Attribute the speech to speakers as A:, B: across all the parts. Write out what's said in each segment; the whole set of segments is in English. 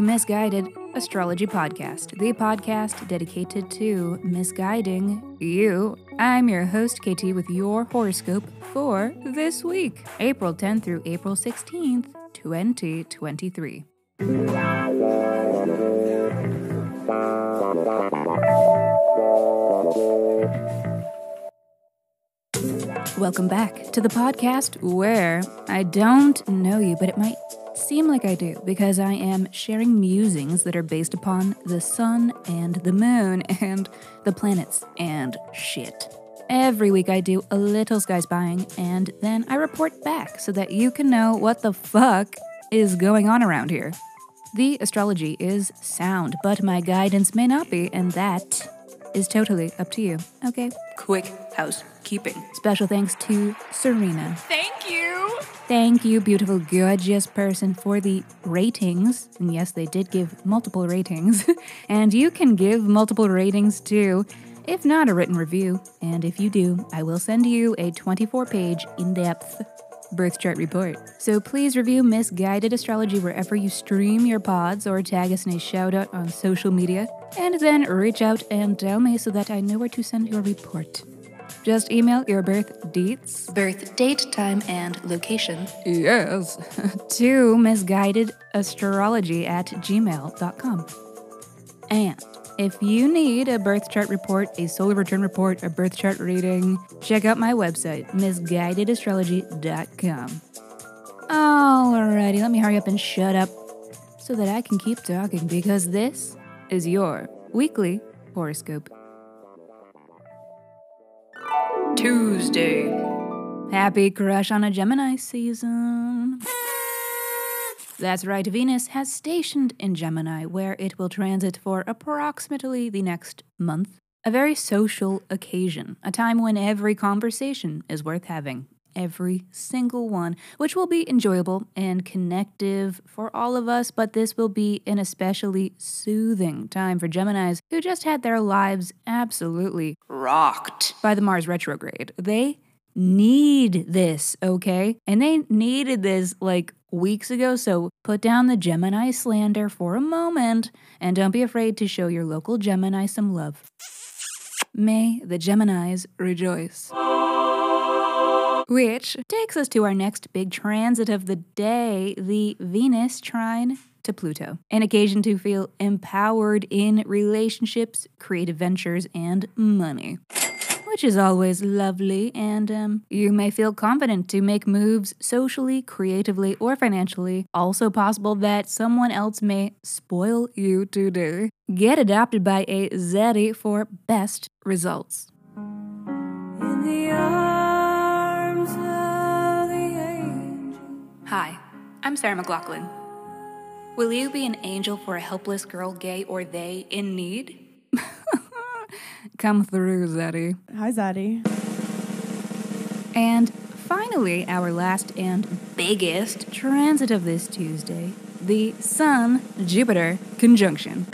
A: Miss Guided Astrology Podcast, the podcast dedicated to misguiding you. I'm your host, KT, with your horoscope for this week, April 10th through April 16th, 2023. Welcome back to the podcast where I don't know you, but it might seem like I do because I am sharing musings that are based upon the sun and the moon and the planets and shit. Every week I do a little sky spying and then I report back so that you can know what the fuck is going on around here. The astrology is sound, but my guidance may not be, and that is totally up to you. Okay, quick housekeeping. Special thanks to Serena.
B: Thank you.
A: Thank you, beautiful, gorgeous person, for the ratings. And yes, they did give multiple ratings. and you can give multiple ratings too, if not a written review. And if you do, I will send you a 24 page, in depth birth chart report. So please review Miss Guided Astrology wherever you stream your pods or tag us in a shout out on social media. And then reach out and tell me so that I know where to send your report. Just email your birth dates, birth date, time, and location. Yes. to missguidedastrology at gmail.com. And if you need a birth chart report, a solar return report, a birth chart reading, check out my website, missguidedastrology.com. Alrighty, let me hurry up and shut up so that I can keep talking because this is your weekly horoscope. Tuesday. Happy crush on a Gemini season. That's right, Venus has stationed in Gemini, where it will transit for approximately the next month. A very social occasion, a time when every conversation is worth having. Every single one, which will be enjoyable and connective for all of us, but this will be an especially soothing time for Geminis who just had their lives absolutely rocked by the Mars retrograde. They need this, okay? And they needed this like weeks ago, so put down the Gemini slander for a moment and don't be afraid to show your local Gemini some love. May the Geminis rejoice. Which takes us to our next big transit of the day the Venus trine to Pluto, an occasion to feel empowered in relationships, creative ventures, and money which is always lovely, and um, you may feel confident to make moves socially, creatively, or financially. Also possible that someone else may spoil you today. Get adopted by a Zaddy for best results. Hi, I'm Sarah McLachlan. Will you be an angel for a helpless girl, gay or they, in need? Come through, Zaddy.
C: Hi, Zaddy.
A: And finally, our last and biggest transit of this Tuesday the Sun Jupiter conjunction.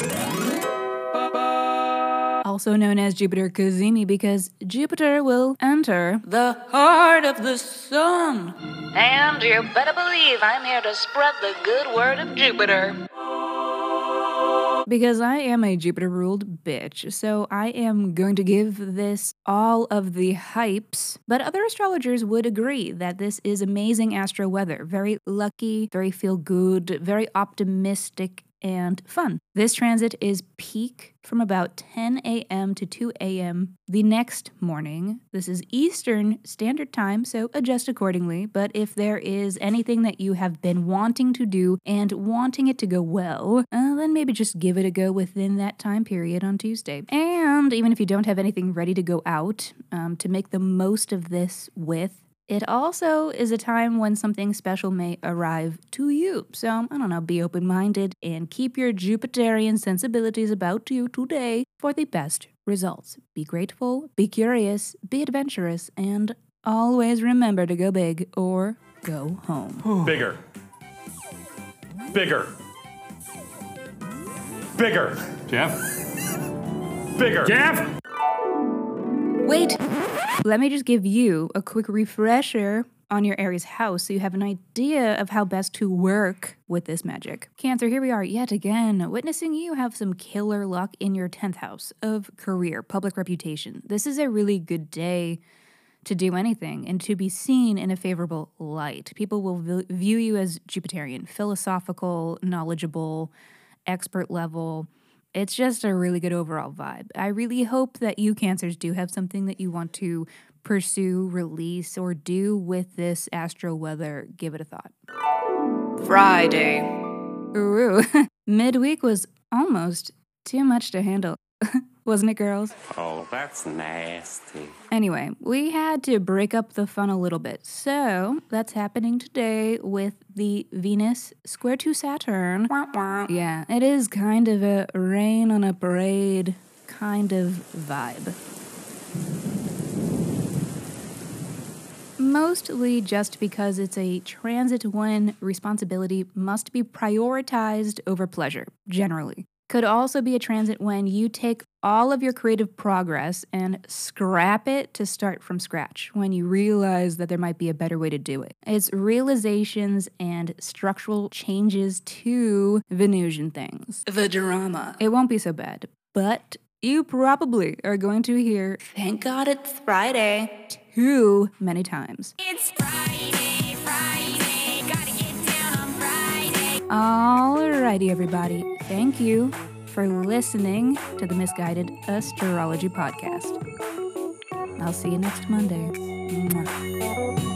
A: Also known as Jupiter Cazimi because Jupiter will enter the heart of the Sun. And you better believe I'm here to spread the good word of Jupiter. Because I am a Jupiter ruled bitch, so I am going to give this all of the hypes. But other astrologers would agree that this is amazing astro weather. Very lucky, very feel good, very optimistic, and fun. This transit is peak from about 10 a.m. to 2 a.m. the next morning. This is Eastern Standard Time, so adjust accordingly. But if there is anything that you have been wanting to do and wanting it to go well, uh, then maybe just give it a go within that time period on Tuesday. And even if you don't have anything ready to go out, um, to make the most of this with, it also is a time when something special may arrive to you. So, I don't know, be open minded and keep your Jupiterian sensibilities about you today for the best results. Be grateful, be curious, be adventurous, and always remember to go big or go home. Hmm.
D: Bigger. Bigger. Bigger.
E: Jeff?
D: Bigger.
E: Jeff?
A: Wait, let me just give you a quick refresher on your Aries house so you have an idea of how best to work with this magic. Cancer, here we are yet again, witnessing you have some killer luck in your 10th house of career, public reputation. This is a really good day to do anything and to be seen in a favorable light. People will view you as Jupiterian, philosophical, knowledgeable, expert level. It's just a really good overall vibe. I really hope that you cancers do have something that you want to pursue, release, or do with this astro weather. Give it a thought. Friday. Ooh, midweek was almost too much to handle. Wasn't it, girls?
B: Oh, that's nasty.
A: Anyway, we had to break up the fun a little bit. So that's happening today with the Venus square to Saturn. Yeah, it is kind of a rain on a parade kind of vibe. Mostly just because it's a transit when responsibility must be prioritized over pleasure, generally. Could also be a transit when you take all of your creative progress and scrap it to start from scratch when you realize that there might be a better way to do it. It's realizations and structural changes to Venusian things. The drama. It won't be so bad, but you probably are going to hear, thank God it's Friday, too many times.
C: It's
A: Alrighty, everybody. Thank you for listening to the Miss Guided Astrology Podcast. I'll see you next Monday. Mwah.